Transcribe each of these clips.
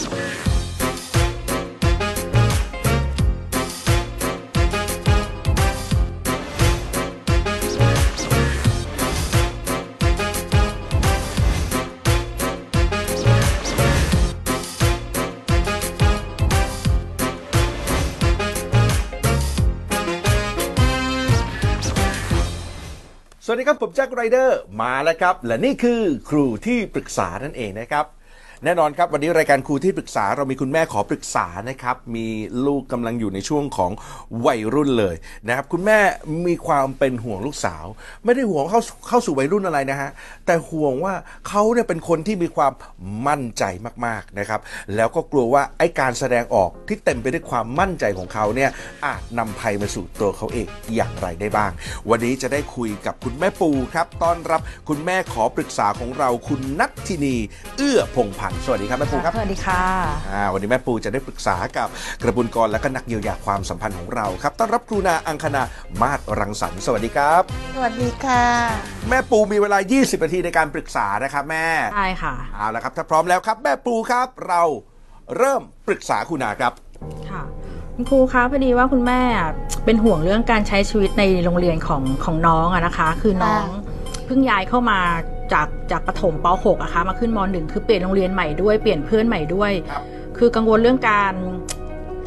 สวัสดีครับ ผมแจ็คไรเดอร์มาแล้วครับ และนี่คือครูที่ปรึกษานั่นเองนะครับ แน่นอนครับวันนี้รายการครูที่ปรึกษาเรามีคุณแม่ขอปรึกษานะครับ มีลูกกำลังอยู่ในช่วงของวัยรุ่นเลยนะครับ คุณแม่มีความเป็นห่วงลูกสาว ไม่ได้ห่วงเข้าเข้าสู่วัยรุ่นอะไรนะฮะแต่ห่วงว่าเขาเนี่ยเป็นคนที่มีความมั่นใจมากๆนะครับ แล้วก็กลัวว่าไอ้การแสดงออกที่เต็มไปด้วยความมั่นใจของเขาเนี่ยอาจนำภัยมาสู่ตัวเขาเองอย่างไรได้บ้าง วันนี้จะได้คุยกับคุณแม่ปูครับต้อนรับคุณแม่ขอปรึกษาของเราคุณนัททินี เอื้อพงพันธ์สวัสดีครับแม่ปูครับสวัสดีค่ะอ่าวันนี้แม่ปูจะได้ปรึกษากับกระบวนกรและก็นักเยียวยาความสัมพันธ์ของเราครับต้อนรับครูนาอังคณามาศรังสรรค์สวัสดีครับ สวัสดีค่ะ แม่ปูมีเวลา 20นาทีในการปรึกษานะครับแม่ใช่ค่ะเอาละครับถ้าพร้อมแล้วครับ แม่ปูครับ เราเริ่มปรึกษาคุณนาครับค่ะคุณครูคะพอดีว่าคุณแม่อะเป็นห่วงเรื่องการใช้ชีวิตในโรงเรียนของของน้องอะนะคะ คือน้องเพิ่งย้ายเข้ามา จากจากประถมป .6 อะคะมาขึ้นม .1 คือเปลี่ยนโรงเรียนใหม่ด้วยเปลี่ยนเพื่อนใหม่ด้วยครับคือกังวลเรื่องการ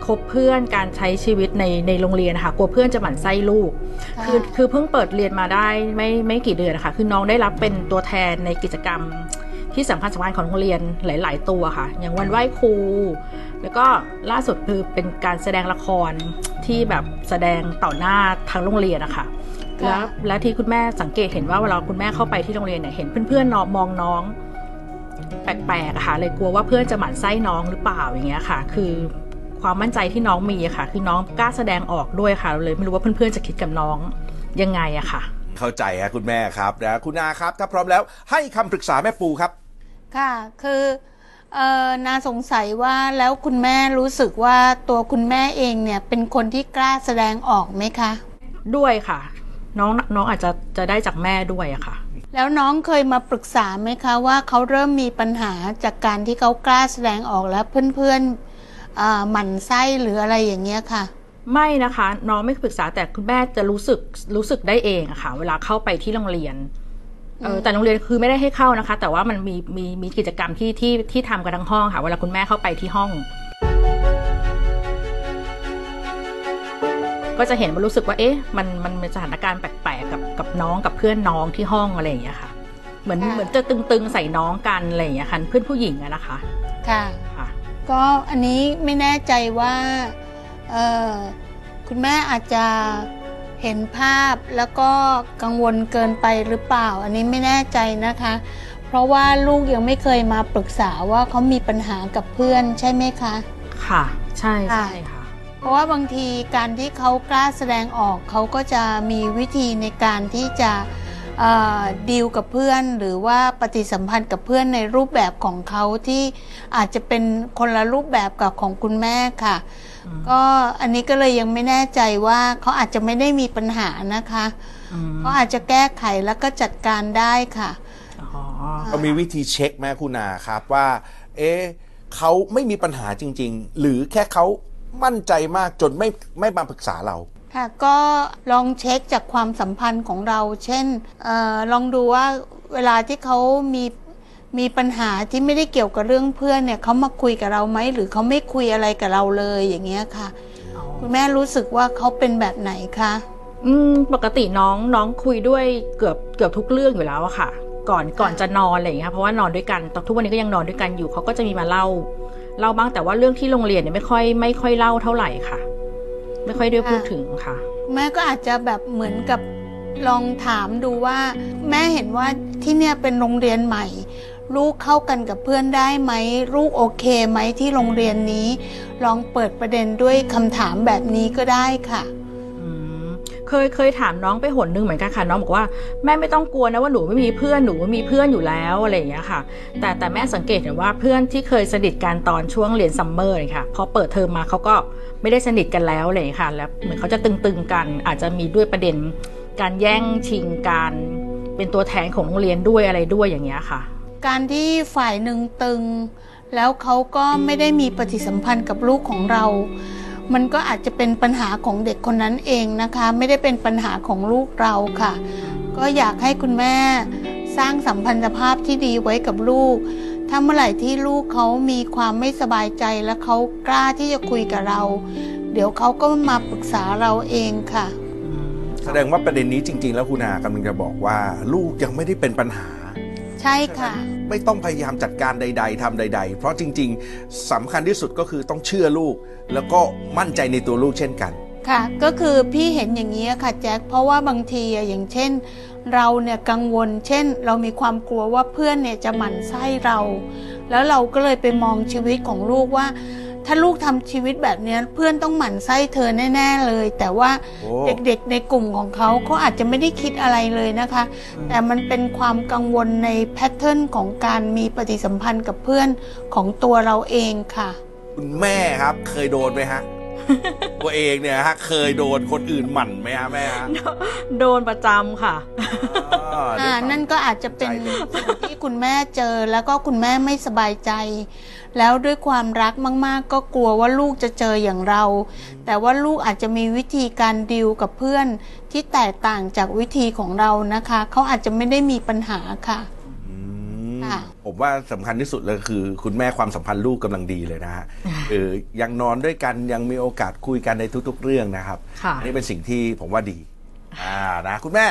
คบเพื่อนการใช้ชีวิตในในโรงเรียนนะคะกลัวเพื่อนจะหมั่นไส้ลูกค่ะคือคือเพิ่งเปิดเรียนมาได้ไม่ไม่กี่เดือนนะคะคือน้องได้รับเป็นตัวแทนในกิจกรรมที่สำคัญสำคัญของโรงเรียนหลาย ๆ ตัวค่ะ อย่างวันไหว้ครู แล้วก็ล่าสุดคือเป็นการแสดงละครที่แบบแสดงต่อหน้าทั้งโรงเรียนนะคะ แล้วและที่คุณแม่สังเกตเห็นว่าเวลาคุณแม่เข้าไปที่โรงเรียนเนี่ยเห็นเพื่อนๆนองมองน้อง แปลกๆอะค่ะเลยกลัวว่าเพื่อนจะหมั่นไส้น้องหรือเปล่าอย่างเงี้ยค่ะ คือความมั่นใจที่น้องมีอะค่ะ คือน้องกล้าแสดงออกด้วยค่ะเลยไม่รู้ว่าเพื่อนๆจะคิดกับน้องยังไงอะค่ะ เข้าใจฮะคุณแม่ครับนะคุณนาครับ ถ้าพร้อมแล้วให้คำปรึกษาแม่ปูครับ ค่ะ คือเอ่อนาสงสัยว่าแล้วคุณแม่รู้สึกว่าตัวคุณแม่เองเนี่ยเป็นคนที่กล้าแสดงออกไหมคะ ด้วยค่ะ น้องน้องอาจจะจะได้จากแม่ด้วยอะค่ะ แล้วน้องเคยมาปรึกษาไหมคะว่าเขาเริ่มมีปัญหาจากการที่เขากล้าแสดงออกแล้วเพื่อนๆอ่าหมั่นไส้หรืออะไรอย่างเงี้ยค่ะ ไม่นะคะ น้องไม่ปรึกษาแต่คุณแม่จะรู้สึกรู้สึกได้เองอะค่ะ เวลาเข้าไปที่โรงเรียนเอออืมแต่โรงเรียนคือไม่ได้ให้เข้านะคะ แต่ว่ามันมีมีมีกิจกรรมที่ที่ที่ทำกันทั้งห้องค่ะ เวลาคุณแม่เข้าไปที่ห้อง ก็จะเห็นว่ารู้สึกว่าเอ๊ะมันมันเป็นสถานการณ์แปลกๆกับกับน้องกับเพื่อนน้องที่ห้องอะไรอย่างเงี้ยค่ะ เหมือนค่ะเหมือนจะตึงๆใส่น้องกันอะไรอย่างเงี้ยค่ะเพื่อนผู้หญิงอะนะคะค่ะค่ะ ก็อันนี้ไม่แน่ใจว่าเอ่อคุณแม่อาจจะเห็นภาพแล้วก็กังวลเกินไปหรือเปล่า อันนี้ไม่แน่ใจนะคะ เพราะว่าลูกยังไม่เคยมาปรึกษาว่าเขามีปัญหากับเพื่อนใช่ไหมคะ ค่ะ ใช่ค่ะใช่ค่ะ เพราะว่าบางทีการที่เขากล้าแสดงออกเขาก็จะมีวิธีในการที่จะเอ่อดีลกับเพื่อนหรือว่าปฏิสัมพันธ์กับเพื่อนในรูปแบบของเขาที่อาจจะเป็นคนละรูปแบบกับของคุณแม่ค่ะอืมก็อันนี้ก็เลยยังไม่แน่ใจว่าเขาอาจจะไม่ได้มีปัญหานะคะอืมเขาอาจจะแก้ไขแล้วก็จัดการได้ค่ะอ๋อเรามีวิธีเช็คแม่คุณนาครับว่า เอ๊ะเขาไม่มีปัญหาจริง ๆ หรือแค่เขา มั่นใจมากจนไม่ไม่มาปรึกษาเรา ค่ะก็ลองเช็คจากความสัมพันธ์ของเรา เช่นเออลองดูว่าเวลาที่เขามีมีปัญหาที่ไม่ได้เกี่ยวกับเรื่องเพื่อนเนี่ยเขามาคุยกับเราไหมหรือเขาไม่คุยอะไรกับเราเลยอย่างเงี้ยค่ะ คุณแม่รู้สึกว่าเขาเป็นแบบไหนคะอืมปกติน้องน้องคุยด้วยเกือบเกือบทุกเรื่องอยู่แล้วอะค่ะ ก่อนก่อนจะนอนอะไรอย่างเงี้ยค่ะเพราะว่านอนด้วยกันตอนทุกวันนี้ก็ยังนอนด้วยกันอยู่เขาก็จะมีมาเล่า เล่าบ้างแต่ว่าเรื่องที่โรงเรียนเนี่ยไม่ค่อยไม่ค่อยเล่าเท่าไหร่ค่ะ ไม่ค่อยได้พูดถึงค่ะ แม่ก็อาจจะแบบเหมือนกับลองถามดูว่า แม่เห็นว่าที่เนี่ยเป็นโรงเรียนใหม่ ลูกเข้ากันกับเพื่อนได้ไหมลูกโอเคไหมที่โรงเรียนนี้ ลองเปิดประเด็นด้วยคำถามแบบนี้ก็ได้ค่ะอืม เคยเคยถามน้องไปหนหนึ่งเหมือนกันค่ะ น้องบอกว่าแม่ไม่ต้องกลัวนะว่าหนูไม่มีเพื่อนหนูมีเพื่อนอยู่แล้วอะไรอย่างเงี้ยค่ะ แต่แต่แม่สังเกตเห็นว่าเพื่อนที่เคยสนิทกันตอนช่วงเรียนซัมเมอร์เลยค่ะพอเปิดเทอมมาเขาก็ไม่ได้สนิทกันแล้วเลยค่ะ แล้วเหมือนเขาจะตึงๆกัน อาจจะมีด้วยประเด็นการแย่งชิงการเป็นตัวแทนของโรงเรียนด้วยอะไรด้วยอย่างเงี้ยค่ะ การที่ฝ่ายหนึ่งตึง แล้วเขาก็ไม่ได้มีปฏิสัมพันธ์กับลูกของเรา มันก็อาจจะเป็นปัญหาของเด็กคนนั้นเองนะคะ ไม่ได้เป็นปัญหาของลูกเราค่ะ ก็อยากให้คุณแม่สร้างสัมพันธภาพที่ดีไว้กับลูก ถ้าเมื่อไหร่ที่ลูกเขามีความไม่สบายใจและเขากล้าที่จะคุยกับเรา เดี๋ยวเขาก็มาปรึกษาเราเองค่ะ แสดงว่าประเด็นนี้จริง ๆ แล้วคุณอากำลังจะบอกว่า ลูกยังไม่ได้เป็นปัญหา ใช่ค่ะ ไม่ต้องพยายามจัดการใด ๆทำใด ๆ เพราะจริง ๆสำคัญที่สุดก็คือต้องเชื่อลูก แล้วก็มั่นใจในตัวลูกเช่นกันค่ะ ก็คือพี่เห็นอย่างนี้ค่ะแจ็คเพราะว่าบางทีอะอย่างเช่น เราเนี่ยกังวล เช่น เรามีความกลัวว่าเพื่อนเนี่ยจะหมั่นไส้เรา แล้วเราก็เลยไปมองชีวิตของลูกว่า ถ้าลูกทำชีวิตแบบเนี้ยเพื่อนต้องหมั่นไส้เธอแน่ ๆเลย แต่ว่าโอ้ เด็กๆในกลุ่มของเขาเขาอาจจะไม่ได้คิดอะไรเลยนะคะ แต่มันเป็นความกังวลในแพทเทิร์นของการมีปฏิสัมพันธ์กับเพื่อนของตัวเราเองค่ะ คุณแม่ครับ เคยโดนไหมฮะ ตัวเองเนี่ยฮะเคยโดนคนอื่นหมั่นไหมฮะแม่ฮะโดนประจำค่ะ อ่าอ่าด้วยความนั่นก็อาจจะเป็นใจเลยสิ่งที่คุณแม่เจอแล้วก็คุณแม่ไม่สบายใจ แล้วด้วยความรักมาก ๆ ก็กลัวว่าลูกจะเจออย่างเรา แต่ว่าลูกอาจจะมีวิธีการดิวกับเพื่อนที่แตกต่างจากวิธีของเรานะคะ เขาอาจจะไม่ได้มีปัญหาค่ะอืมค่ะ ผมว่าสำคัญที่สุดเลยคือ คุณแม่ความสัมพันธ์ลูกกำลังดีเลยนะฮะเออยังนอนด้วยกันยังมีโอกาสคุยกันในทุก ๆ เรื่องนะครับค่ะอันนี้เป็นสิ่งที่ผมว่าดีอ่านะคุณแม่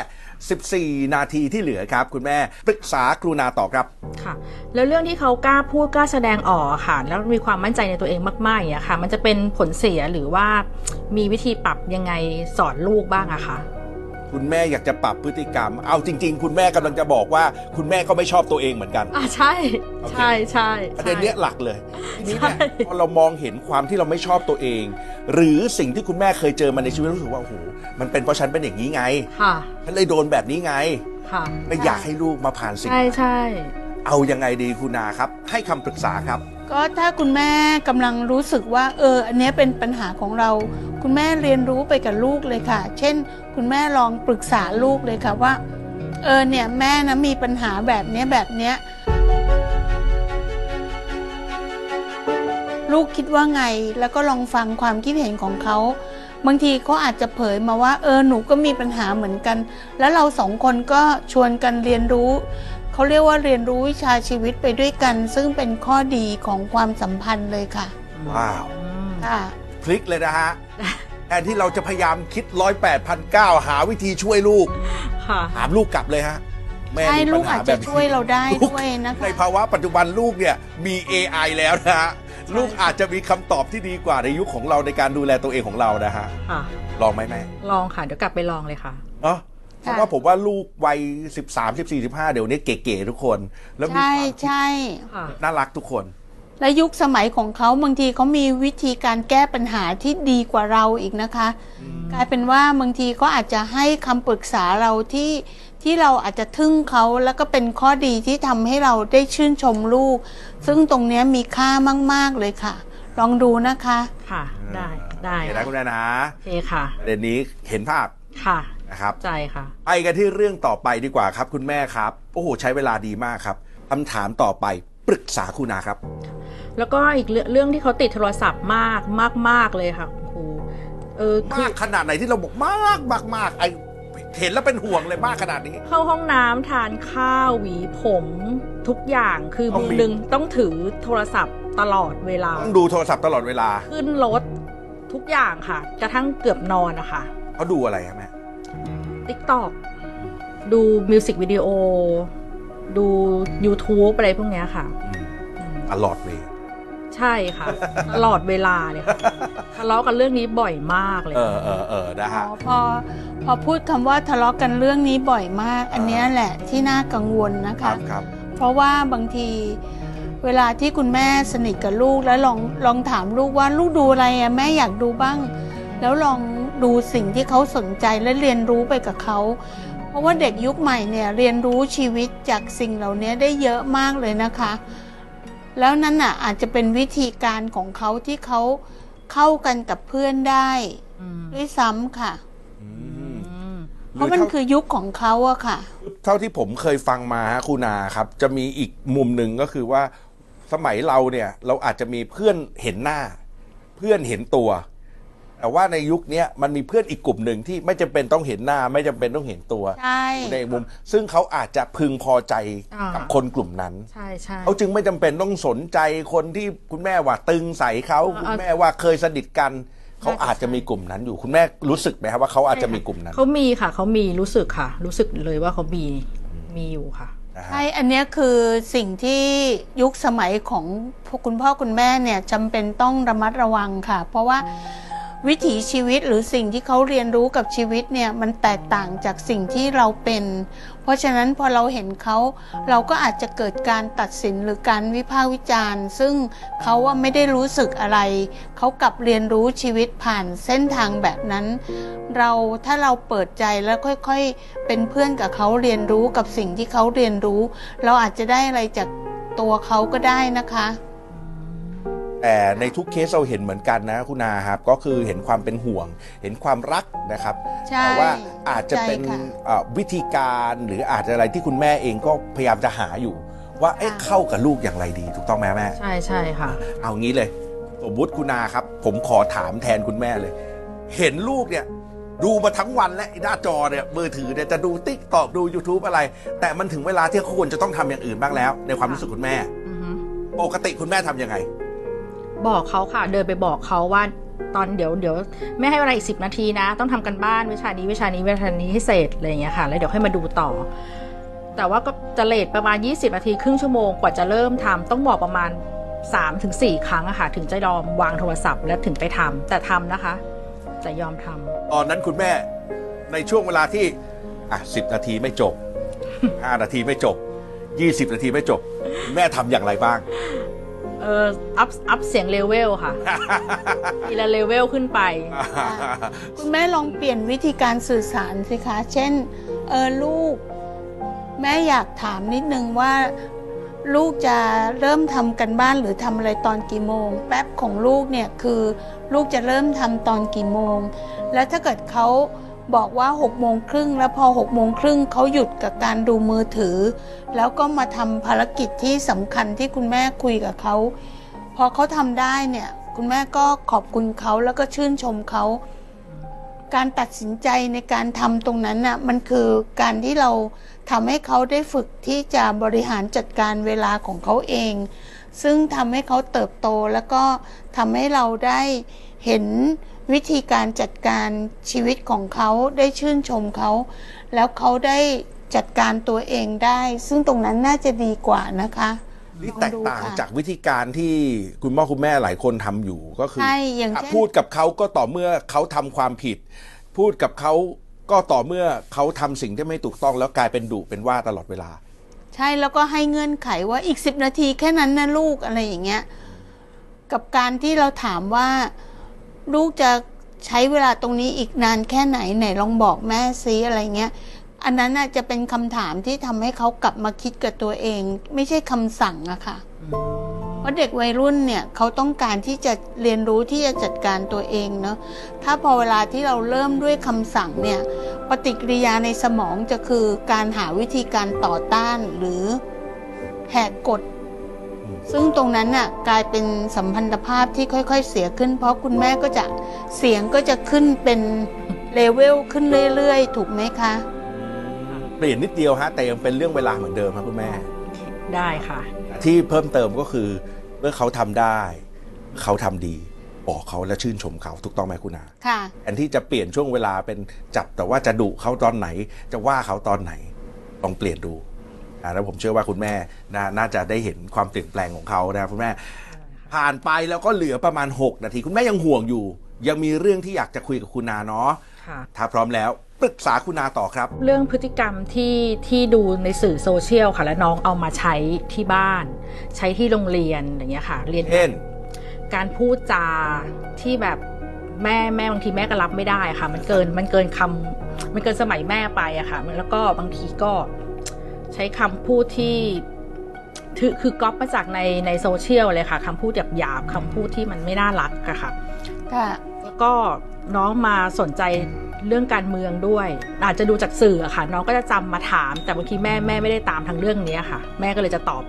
14 นาทีที่เหลือครับ คุณแม่ปรึกษากรุณาต่อครับค่ะ แล้วเรื่องที่เขากล้าพูดกล้าแสดงออกอะค่ะ แล้วมีความมั่นใจในตัวเองมากๆอย่างเงี้ยค่ะ มันจะเป็นผลเสียหรือว่ามีวิธีปรับยังไงสอนลูกบ้างอะค่ะ คุณแม่อยากจะปรับพฤติกรรม เอาจริง ๆ คุณแม่กำลังจะบอกว่า คุณแม่ก็ไม่ชอบตัวเองเหมือนกัน อ่าใช่ โอเค ใช่ใช่ประเด็นเนี้ยหลักเลยทีนี้ใช่เนี่ยพอเรามองเห็นความที่เราไม่ชอบตัวเอง หรือสิ่งที่คุณแม่เคยเจอมาในชีวิตรู้สึกว่าโอ้โหมันเป็นเพราะฉันเป็นอย่างนี้ไงค่ะฉันเลยโดนแบบนี้ไง ค่ะไม่อยากให้ลูกมาผ่านสิ่งใช่ใช่ เอายังไงดีคุณนาครับ ให้คำปรึกษาครับ ก็ถ้าคุณแม่กำลังรู้สึกว่าเอออันนี้เป็นปัญหาของเรา คุณแม่เรียนรู้ไปกับลูกเลยค่ะ เช่น คุณแม่ลองปรึกษาลูกเลยค่ะว่า เออเนี่ยแม่นะมีปัญหาแบบเนี้ยแบบเนี้ยลูกคิดว่าไงแล้วก็ลองฟังความคิดเห็นของเขา บางทีเขาอาจจะเผยมาว่า เออหนูก็มีปัญหาเหมือนกัน แล้วเราสองคนก็ชวนกันเรียนรู้ เขาเรียกว่าเรียนรู้วิชาชีวิตไปด้วยกัน ซึ่งเป็นข้อดีของความสัมพันธ์เลยค่ะว้าวอืมค่ะ พลิกเลยนะฮะ แทนที่เราจะพยายามคิดร้อยแปดพันเก้าหาวิธีช่วยลูก ค่ะ หามลูกกลับเลยฮะ แม่ใช่มีลูปัญกหาอาจแบจะบนี้ช่วยเราได้ลูกด้วยนะในคะภาวะปัจจุบันลูกเนี่ยมี AI แล้วนะฮะ ลูกอาจจะมีคำตอบที่ดีกว่าในยุคของเราในการดูแลตัวเองของเรานะฮะ ค่ะ ลองไหมแม่ลองค่ะ เดี๋ยวกลับไปลองเลยค่ะ เนาะ เพราะว่าผมว่าลูกวัย 13 14 15 เดี๋ยวนี้เก๋ๆทุกคน แล้วมีใช่ความคิดใช่ค่ะ น่ารักทุกคน และยุคสมัยของเขาบางทีเขามีวิธีการแก้ปัญหาที่ดีกว่าเราอีกนะคะ กลายเป็นว่าบางทีก็อาจจะให้คำปรึกษาเราที่ที่เราอาจจะทึ่งเขาแล้วก็เป็นข้อดีที่ทำให้เราได้ชื่นชมลูก ซึ่งตรงเนี้ยมีค่ามาก ๆ เลยค่ะ ลองดูนะคะ ค่ะ ได้ ได้เห็นนะคุณแม่นะโอเคค่ะประเด็นนี้เห็นภาพ ค่ะ นะครับใจค่ะไปกันที่เรื่องต่อไปดีกว่าครับ คุณแม่ครับโอ้โหใช้เวลาดีมากครับคำถามต่อไปปรึกษาคุณนาครับ แล้วก็อีกเรื่องเรื่องที่เขาติดโทรศัพท์มากมากมากเลยค่ะคุณครูเออคือมากขนาดไหนที่เราบอกมากมากมากไอเห็นแล้วเป็นห่วงเลยมากขนาดนี้ เข้าห้องน้ำทานข้าวหวีผมทุกอย่างคือต้องมือมีหนึ่งต้องถือโทรศัพท์ตลอดเวลา ต้องดูโทรศัพท์ตลอดเวลา ขึ้นรถทุกอย่างค่ะ กระทั่งเกือบนอนนะคะเขาดูอะไรครับแม่ TikTok ดูมิวสิกวิดีโอ ดู YouTube อะไรพวกเนี้ยค่ะอืมอืมตลอดเลย ใช่ค่ะ ตลอดเวลาเลยค่ะทะเลาะกันเรื่องนี้บ่อยมากเลย เออเออเออนะอ๋ฮะอพอพอพูดคำว่าทะเลาะกันเรื่องนี้บ่อยมาก อันเนี้ยแหละที่น่ากังวลนะครัคะบครับ เพราะว่าบางทีเวลาที่คุณแม่สนิทกับลูกแล้วลองลองถามลูกว่าลูกดูอะไรอะแม่อยากดูบ้าง แล้วลอง ดูสิ่งที่เขาสนใจและเรียนรู้ไปกับเขา เพราะว่าเด็กยุคใหม่เนี่ยเรียนรู้ชีวิตจากสิ่งเหล่านี้ได้เยอะมากเลยนะคะ แล้วนั่นน่ะอาจจะเป็นวิธีการของเขาที่เขาเข้ากันกับเพื่อนได้อืมด้วยซ้ำค่ะอืมอืมเพราะมันคือยุคของเขาอะค่ะ เท่าที่ผมเคยฟังมาฮะคุณนาครับ จะมีอีกมุมหนึ่งก็คือว่าสมัยเราเนี่ย เราอาจจะมีเพื่อนเห็นหน้า เพื่อนเห็นตัว แต่ว่าในยุคเนี้ยมันมีเพื่อนอีกกลุ่มหนึ่งที่ไม่จำเป็นต้องเห็นหน้า ไม่จำเป็นต้องเห็นตัวใช่อยู่ในมุม ซึ่งเขาอาจจะพึงพอใจอ่ากั กับคนกลุ่มนั้น ใช่ใช่ เขาจึงไม่จำเป็นต้องสนใจคนที่คุณแม่ว่าตึงใส่เขาอ่า คุณแม่ว่าเคยสนิทกัน เขาน่าจะอาจจะมีกลุ่มนั้นอยู่คุณแม่รู้สึกไหมครับว่าเขาอาจจะมีกลุ่มนั้นเขามีค่ะเขามีรู้สึกค่ะ รู้สึกเลยว่าเขามีมีอยู่ค่ะ นะฮะ ใช่ อันเนี้ยคือสิ่งที่ยุคสมัยของพวกคุณพ่อคุณแม่เนี่ยจำเป็นต้องระมัดระวังค่ะ เพราะว่า วิถีชีวิตหรือสิ่งที่เขาเรียนรู้กับชีวิตเนี่ยมันแตกต่างจากสิ่งที่เราเป็น เพราะฉะนั้นพอเราเห็นเขาเราก็อาจจะเกิดการตัดสินหรือการวิพากษ์วิจารณ์ ซึ่งเขาว่าไม่ได้รู้สึกอะไร เขากลับเรียนรู้ชีวิตผ่านเส้นทางแบบนั้น เราถ้าเราเปิดใจแล้วค่อยๆ เป็นเพื่อนกับเขาเรียนรู้กับสิ่งที่เขาเรียนรู้ เราอาจจะได้อะไรจากตัวเขาก็ได้นะคะ แต่ในทุกเคสเราเห็นเหมือนกันนะคุณนาครับก็คือเห็นความเป็นห่วง เห็นความรักนะครับใช่แต่ว่าอาจจะเป็นใช่ค่ะเอ่อวิธีการหรืออาจจะอะไรที่คุณแม่เองก็พยายามจะหาอยู่ ว่าเอ๊ะค่ะเข้ากับลูกอย่างไรดี ถูกต้องไหมแม่ใช่ใช่ค่ะ เอางี้เลยสมมุติคุณนาครับ ผมขอถามแทนคุณแม่เลย เห็นลูกเนี่ยดูมาทั้งวันและไอ้หน้าจอเนี่ยมือถือเนี่ยจะดูติ๊กตอกดู YouTube อะไร แต่มันถึงเวลาที่เขาควรจะต้องทำอย่างอื่นบ้างแล้ว ในความรู้สึกคุณแม่อือฮึปกติคุณแม่ทำยังไง บอกเขาค่ะ เดินไปบอกเขาว่าตอนเดี๋ยวเดี๋ยวไม่ให้เวลาอีกสิบนาทีนะ ต้องทำกันบ้านวิชานี้วิชานี้วิชานี้ให้เสร็จอะไรอย่างเงี้ยค่ะ แล้วเดี๋ยวค่อยมาดูต่อ แต่ว่าก็จะเลทประมาณ 20 นาที ครึ่งชั่วโมงกว่าจะเริ่มทำต้องบอกประมาณ 3-4 ครั้งอะค่ะ ถึงจะยอมวางโทรศัพท์แล้วถึงไปทำแต่ทำนะคะ แต่ยอมทำตอนนั้นคุณแม่ในช่วงเวลาที่อะสิบนาทีไม่จบห้านาทีไม่จบยี่สิบนาทีไม่จบ แม่ทำอย่างไรบ้าง เอออัพอัพเสียงเลเวลค่ะทีละเลเวลขึ้นไป คุณแม่ลองเปลี่ยนวิธีการสื่อสารสิคะ เช่น เออลูก แม่อยากถามนิดนึงว่า ลูกจะเริ่มทำการบ้านหรือทำอะไรตอนกี่โมง แป๊บของลูกเนี่ยคือ ลูกจะเริ่มทำตอนกี่โมง แล้วถ้าเกิดเขา บอกว่า6กโมงครึ่งแล้วพอ6กโมงครึ่งเขาหยุดกับการดูมือถือ แล้วก็มาทำภารกิจที่สำคัญที่คุณแม่คุยกับเขา พอเขาทำได้เนี่ย คุณแม่ก็ขอบคุณเขาแล้วก็ชื่นชมเขาการตัดสินใจในการทำตรงนั้นน่ะมันคือการที่เราทำให้เขาได้ฝึกที่จะบริหารจัดการเวลาของเขาเอง ซึ่งทำให้เขาเติบโตแล้วก็ทำให้เราได้เห็น วิธีการจัดการชีวิตของเขาได้ชื่นชมเขา แล้วเขาได้จัดการตัวเองได้ ซึ่งตรงนั้นน่าจะดีกว่านะคะนี่แตกต่างจากวิธีการที่คุณพ่อคุณแม่หลายคนทำอยู่ก็คือใช่อย่างอะเช่นพูดกับเขาก็ต่อเมื่อเขาทำความผิด พูดกับเขาก็ต่อเมื่อเขาทำสิ่งที่ไม่ถูกต้องแล้วกลายเป็นดุเป็นว่าตลอดเวลา ใช่แล้วก็ให้เงื่อนไขว่าอีกสิบนาทีแค่นั้นนะลูกอะไรอย่างเงี้ย กับการที่เราถามว่า ลูกจะใช้เวลาตรงนี้อีกนานแค่ไหนไหนลองบอกแม่ซิอะไรเงี้ย อันนั้นน่ะจะเป็นคำถามที่ทำให้เขากลับมาคิดกับตัวเอง ไม่ใช่คำสั่งอะค่ะ เพราะเด็กวัยรุ่นเนี่ยเขาต้องการที่จะเรียนรู้ที่จะจัดการตัวเองเนาะ ถ้าพอเวลาที่เราเริ่มด้วยคำสั่งเนี่ยปฏิกิริยาในสมองจะคือการหาวิธีการต่อต้านหรือแหกกฎ ซึ่งตรงนั้นน่ะกลายเป็นสัมพันธภาพที่ค่อยๆ เสียขึ้น เพราะคุณแม่ก็จะเสียงก็จะขึ้นเป็นเลเวลขึ้นเรื่อยๆ ถูกไหมคะ เปลี่ยนนิดเดียวฮะแต่ยังเป็นเรื่องเวลาเหมือนเดิมครับคุณแม่ ได้ค่ะ ที่เพิ่มเติมก็คือเมื่อเขาทำได้ เขาทำดีบอกเขาและชื่นชมเขาถูกต้องไหมคุณอาค่ะแทนที่จะเปลี่ยนช่วงเวลาเป็นจับแต่ว่าจะดุเขาตอนไหน จะว่าเขาตอนไหนลองเปลี่ยนดูอ่า แล้วผมเชื่อว่าคุณแม่นาน่าจะได้เห็นความเปลี่ยนแปลงของเขานะครับคุณแม่ ผ่านไปแล้วก็เหลือประมาณ 6 นาที คุณแม่ยังห่วงอยู่ ยังมีเรื่องที่อยากจะคุยกับคุณนาเนาะค่ะถ้าพร้อมแล้วปรึกษาคุณนาต่อครับ เรื่องพฤติกรรมที่ที่ดูในสื่อโซเชียลค่ะแล้วน้องเอามาใช้ที่บ้าน ใช้ที่โรงเรียนอย่างเงี้ยค่ะ เรียนเช่นการพูดจาที่แบบแม่แม่บางทีแม่ก็รับไม่ได้ค่ะ มันเกินมันเกินคำมันเกินสมัยแม่ไปอะค่ะ แล้วก็บางทีก็ ใช้คำพูดที่คือคือก๊อปมาจากในในโซเชียลเลยค่ะคำพูดหยาบหยาบๆคำพูดที่มันไม่น่ารักอะค่ะค่ะแล้วก็น้องมาสนใจเรื่องการเมืองด้วย อาจจะดูจากสื่ออะค่ะ น้องก็จะจำมาถาม แต่บางทีแม่แม่ไม่ได้ตามทางเรื่องนี้ค่ะ แม่ก็เลยจะตอบ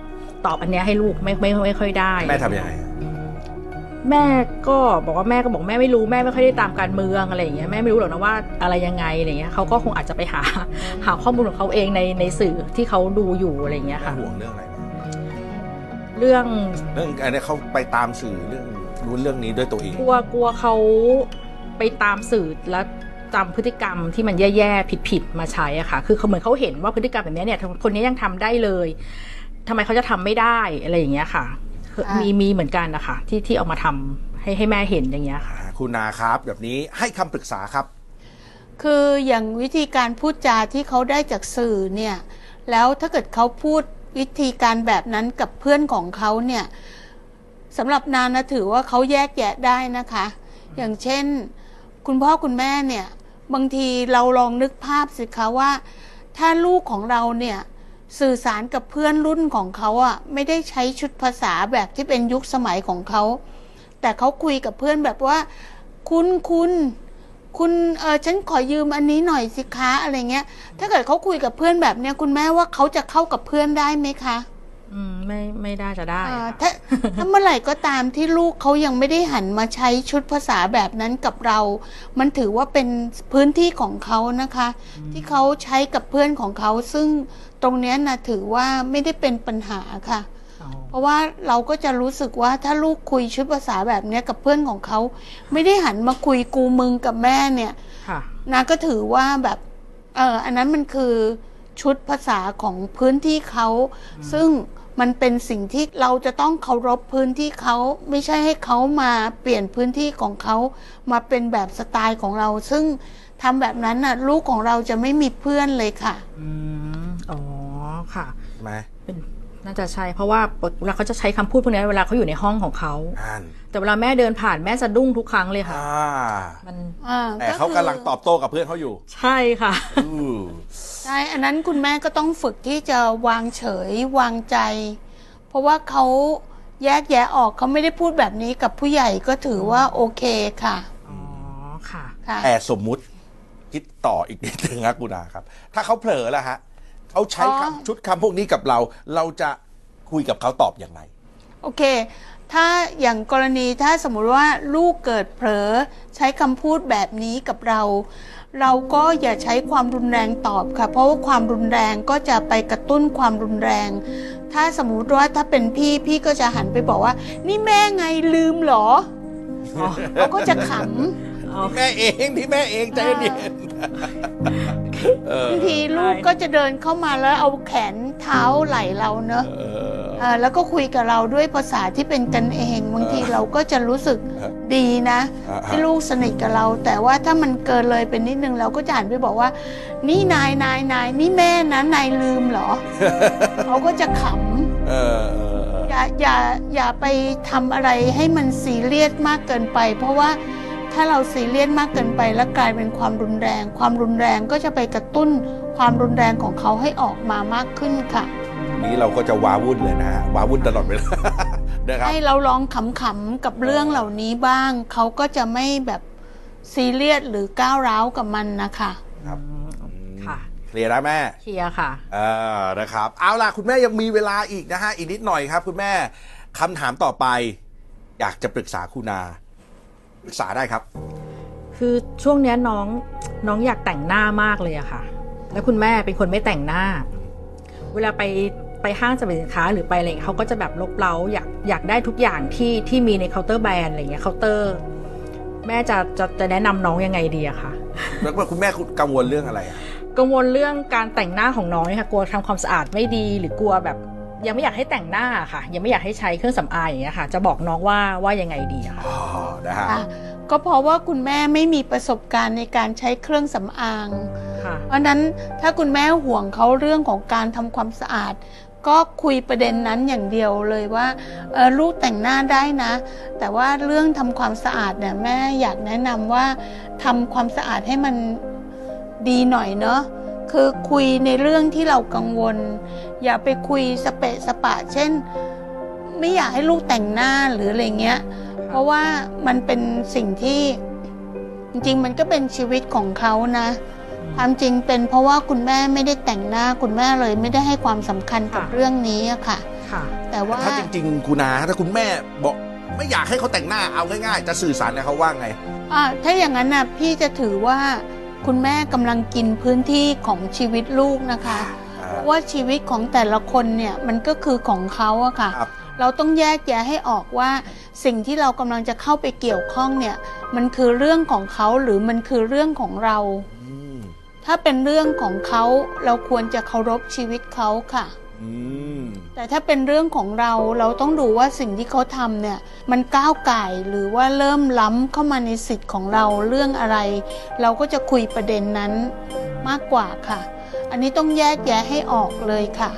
ตอบอันเนี้ยให้ลูกไม่ไม่ไม่ค่อยได้ แม่ทำยังไง แม่ก็บอกว่าแม่ก็บอกแม่ไม่รู้แม่ไม่ค่อยได้ตามการเมืองอะไรอย่างเงี้ยแม่ไม่รู้หรอกนะว่าอะไรยังไงอะไรเงี้ยเขาก็คงอาจจะไปหาหาข้อมูลของเขาเองในในสื่อที่เขาดูอยู่อะไรอย่างเงี้ยแม่ค่ะห่วงเรื่องอะไรไหมเรื่องเรื่องอันนี้เขาไปตามสื่อเรื่องรู้เรื่องนี้ด้วยตัวเองกลัวกลัวเขาไปตามสื่อแล้วจำพฤติกรรมที่มันแย่ๆผิดๆมาใช้อะค่ะ คือเขาเหมือนเขาเห็นว่าพฤติกรรมแบบเนี้ยเนี่ยคนนี้ยังทำได้เลยทำไมเขาจะทำไม่ได้อะไรอย่างเงี้ยค่ะคืออ่า มีมีมีเหมือนกันนะคะที่ที่เอามาทำให้ให้แม่เห็นอย่างเงี้ยค่ะอ่าคุณนาครับ แบบนี้ให้คำปรึกษาครับ คืออย่างวิธีการพูดจาที่เขาได้จากสื่อเนี่ยแล้วถ้าเกิดเขาพูดวิธีการแบบนั้นกับเพื่อนของเขาเนี่ยสำหรับนานนะถือว่าเขาแยกแยะได้นะคะ อย่างเช่น คุณพ่อคุณแม่เนี่ย บางทีเราลองนึกภาพสิคะว่า ถ้าลูกของเราเนี่ย สื่อสารกับเพื่อนรุ่นของเขาอะไม่ได้ใช้ชุดภาษาแบบที่เป็นยุคสมัยของเขา แต่เขาคุยกับเพื่อนแบบว่า คุณคุณคุณเออฉันขอยืมอันนี้หน่อยสิคะอะไรเงี้ย ถ้าเกิดเขาคุยกับเพื่อนแบบเนี้ยคุณแม่ว่าเขาจะเข้ากับเพื่อนได้ไหมคะอืมไม่ไม่ได้จะได้อ่าค่ะถ้าถ้าเมื่อไหร่ก็ตามที่ลูกเขายังไม่ได้หันมาใช้ชุดภาษาแบบนั้นกับเรา มันถือว่าเป็นพื้นที่ของเขานะคะ ที่เขาใช้กับเพื่อนของเขาซึ่ง ตรงเนี้ยนะถือว่าไม่ได้เป็นปัญหาค่ะอ๋อเพราะว่าเราก็จะรู้สึกว่าถ้าลูกคุยชุดภาษาแบบเนี้ยกับเพื่อนของเขา ไม่ได้หันมาคุยกูมึงกับแม่เนี่ยค่ะนาก็ถือว่าแบบเอออันนั้นมันคือชุดภาษาของพื้นที่เขา ซึ่งมันเป็นสิ่งที่เราจะต้องเคารพพื้นที่เขา ไม่ใช่ให้เขามาเปลี่ยนพื้นที่ของเขา มาเป็นแบบสไตล์ของเรา ซึ่งทำแบบนั้นน่ะ ลูกของเราจะไม่มีเพื่อนเลยค่ะ อืม อ๋อค่ะใช่ไหมเป็นน่าจะใช่เพราะว่าเวลาเขาจะใช้คำพูดพวกนี้เวลาเขาอยู่ในห้องของเขาอ่านแต่เวลาแม่เดินผ่านแม่สะดุ้งทุกครั้งเลยค่ะอ่ามันอ่าแต่เขากำลังตอบโต้กับเพื่อนเขาอยู่ ใช่ค่ะอือใช่อันนั้นคุณแม่ก็ต้องฝึกที่จะวางเฉยวางใจ เพราะว่าเขาแยกแยะออกเขาไม่ได้พูดแบบนี้กับผู้ใหญ่ก็ถือว่าโอเคค่ะอ๋อค่ะค่ะแต่สมมุติคิดต่ออีกนิดนึงครับคุณนาครับ ถ้าเขาเผลอแล้วฮะ เขาใช้อ๋อคำชุดคำพวกนี้กับเรา เราจะคุยกับเขาตอบอย่างไร โอเค ถ้าอย่างกรณีถ้าสมมุติว่าลูกเกิดเผลอใช้คำพูดแบบนี้กับเรา เราก็อย่าใช้ความรุนแรงตอบค่ะ เพราะว่าความรุนแรงก็จะไปกระตุ้นความรุนแรง ถ้าสมมุติว่าถ้าเป็นพี่พี่ก็จะหันไปบอกว่า นี่แม่ไงลืมเหรออ๋อเขาก็จะขอ๋อแม่เองที่แม่เองใจเย็นเอำอ บางทีลูกก็จะเดินเข้ามาแล้วเอาแขนเท้าไหล่เราเนอะเออเอ่อแล้วก็คุยกับเราด้วยภาษาที่เป็นกันเองบางทีเราก็จะรู้สึกฮะดีนะอ่าฮะที่ลูกสนิทกับเรา แต่ว่าถ้ามันเกินเลยเป็นนิดนึงเราก็จะหันไปบอกว่า นี่นายนายนายนี่แม่นะนายลืมเหรอเขาก็จะขเออเออเออำอย่าอย่าอย่าไปทำอะไรให้มันซีเรียสมากเกินไป เพราะว่า ถ้าเราซีเรียสมากเกินไปแล้วกลายเป็นความรุนแรง ความรุนแรงก็จะไปกระตุ้นความรุนแรงของเขาให้ออกมามากขึ้นค่ะ นี้เราก็จะว้าวุ่นเลยนะฮะว้าวุ่นตลอดเวลานะครับให้เราลองขำๆกับเรื่องเหล่านี้บ้าง เขาก็จะไม่แบบซีเรียสหรือก้าวร้าวกับมันนะคะครับค่ะเคลียร์แล้วแม่เคลียร์ค่ะเออนะครับ เอาล่ะคุณแม่ยังมีเวลาอีกนะฮะอีกนิดหน่อยครับ คุณแม่คำถามต่อไป อยากจะปรึกษาคุณนา ปรึกษาได้ครับ คือช่วงเนี้ยน้องน้องอยากแต่งหน้ามากเลยอะค่ะ แล้วคุณแม่เป็นคนไม่แต่งหน้า เวลาไปไปห้างสรรพสินค้าหรือไปอะไรอย่างเงี้ยเขาก็จะแบบรบเร้าอยากอยากได้ทุกอย่างที่ที่มีใน counter brand อะไรเงี้ยเคาน์เตอร์ แม่จะจะจะแนะนำน้องยังไงดีอะคะแล้วคุณแม่กังวลเรื่องอะไรอะกังวลเรื่องการแต่งหน้าของน้องเนี่ยค่ะกลัวทำความสะอาดไม่ดีหรือกลัวแบบ ยังไม่อยากให้แต่งหน้าค่ะ ยังไม่อยากให้ใช้เครื่องสำอางอย่างเงี้ยค่ะ จะบอกน้องว่าว่ายังไงดีอะค่ะอ๋อนะฮะอะก็เพราะว่าคุณแม่ไม่มีประสบการณ์ในการใช้เครื่องสำอางค่ะเพราะฉะนั้นถ้าคุณแม่ห่วงเขาเรื่องของการทำความสะอาด ก็คุยประเด็นนั้นอย่างเดียวเลยว่าเออลูกแต่งหน้าได้นะ แต่ว่าเรื่องทำความสะอาดเนี่ยแม่อยากแนะนำว่าทำความสะอาดให้มันดีหน่อยเนาะ คือคุยในเรื่องที่เรากังวล อย่าไปคุยสเปะสปะ เช่น ไม่อยากให้ลูกแต่งหน้าหรืออะไรเงี้ย เพราะว่ามันเป็นสิ่งที่ จริงๆ มันก็เป็นชีวิตของเขานะความจริงเป็นเพราะว่าคุณแม่ไม่ได้แต่งหน้าคุณแม่เลยไม่ได้ให้ความสำคัญกับค่ะเรื่องนี้อะค่ะคค่ะ แต่ว่าถ้าจริง ๆ คุณนาถ้าคุณแม่บอกไม่อยากให้เขาแต่งหน้าเอาง่าย ๆ จะสื่อสารกับเขาว่าไงอ่าถ้าอย่างนั้นนะพี่จะถือว่า คุณแม่กำลังกินพื้นที่ของชีวิตลูกนะคะอ่าเพราะว่าชีวิตของแต่ละคนเนี่ยมันก็คือของเขาอะค่ะ ครับ เราต้องแยกแยะให้ออกว่า สิ่งที่เรากำลังจะเข้าไปเกี่ยวข้องเนี่ย มันคือเรื่องของเขาหรือมันคือเรื่องของเรา อืมถ้าเป็นเรื่องของเขาเราควรจะเคารพชีวิตเขาค่ะ อืม แต่ถ้าเป็นเรื่องของเราเราต้องดูว่าสิ่งที่เขาทำเนี่ย มันก้าวไก่หรือว่าเริ่มล้ำเข้ามาในสิทธิ์ของเราเรื่องอะไร เราก็จะคุยประเด็นนั้นมากกว่าค่ะ อันนี้ต้องแยกแยะให้ออกเลยค่ะ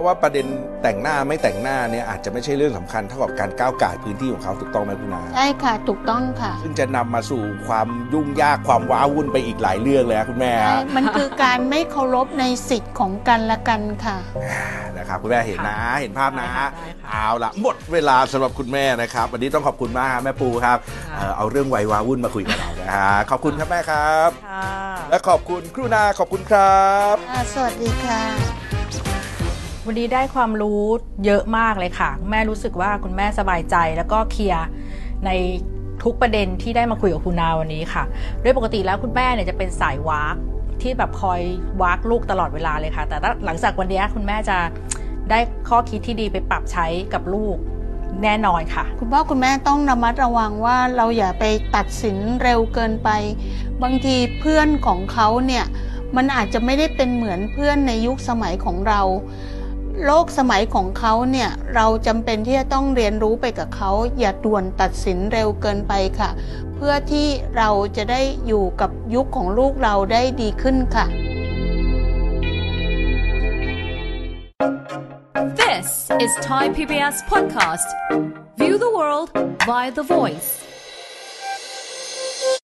ราะว่าประเด็นแต่งหน้าไม่แต่งหน้าเนี่ยอาจจะไม่ใช่เรื่องสำคัญเท่ากับการก้าวไก่ายพื้นที่ของเขาถูกต้องไหมคุณนาใช่ค่ะถูกต้องค่ะ ซึ่งจะนำมาสู่ความยุ่งยากความว้าวุ่นไปอีกหลายเรื่องเลยนะคุณแม่ใช่ฮะมันคือการไม่เคารพในสิทธิ์ของกันและกันค่ะนะครับคุณแม่เห็นนะเห็นภาพนะได้ค่ะได้ค่ะเอาละหมดเวลาสำหรับคุณแม่นะครับ วันนี้ต้องขอบคุณมากครับแม่ปูครับค่ะเอ่อเอาเรื่องวัยว้าวุ่นมาคุยกับเรานะฮะขอบคุณครับแม่ครับค่ะและขอบคุณครูนาขอบคุณครับอ่าสวัสดีค่ะ วันนี้ได้ความรู้เยอะมากเลยค่ะ แม่รู้สึกว่าคุณแม่สบายใจแล้วก็เคลียร์ในทุกประเด็นที่ได้มาคุยกับคุณนาวันนี้ค่ะ โดยปกติแล้วคุณแม่เนี่ยจะเป็นสายวากที่แบบคอยวากลูกตลอดเวลาเลยค่ะ แต่ถ้าหลังจากวันนี้คุณแม่จะได้ข้อคิดที่ดีไปปรับใช้กับลูกแน่นอนค่ะ คุณพ่อคุณแม่ต้องระมัดระวังว่าเราอย่าไปตัดสินเร็วเกินไป บางทีเพื่อนของเขาเนี่ยมันอาจจะไม่ได้เป็นเหมือนเพื่อนในยุคสมัยของเรา โลกสมัยของเขาเนี่ยเราจำเป็นที่จะต้องเรียนรู้ไปกับเขาอย่าด่วนตัดสินเร็วเกินไปค่ะ เพื่อที่เราจะได้อยู่กับยุคของลูกเราได้ดีขึ้นค่ะ This is Thai PBS Podcast. View the world via the voice.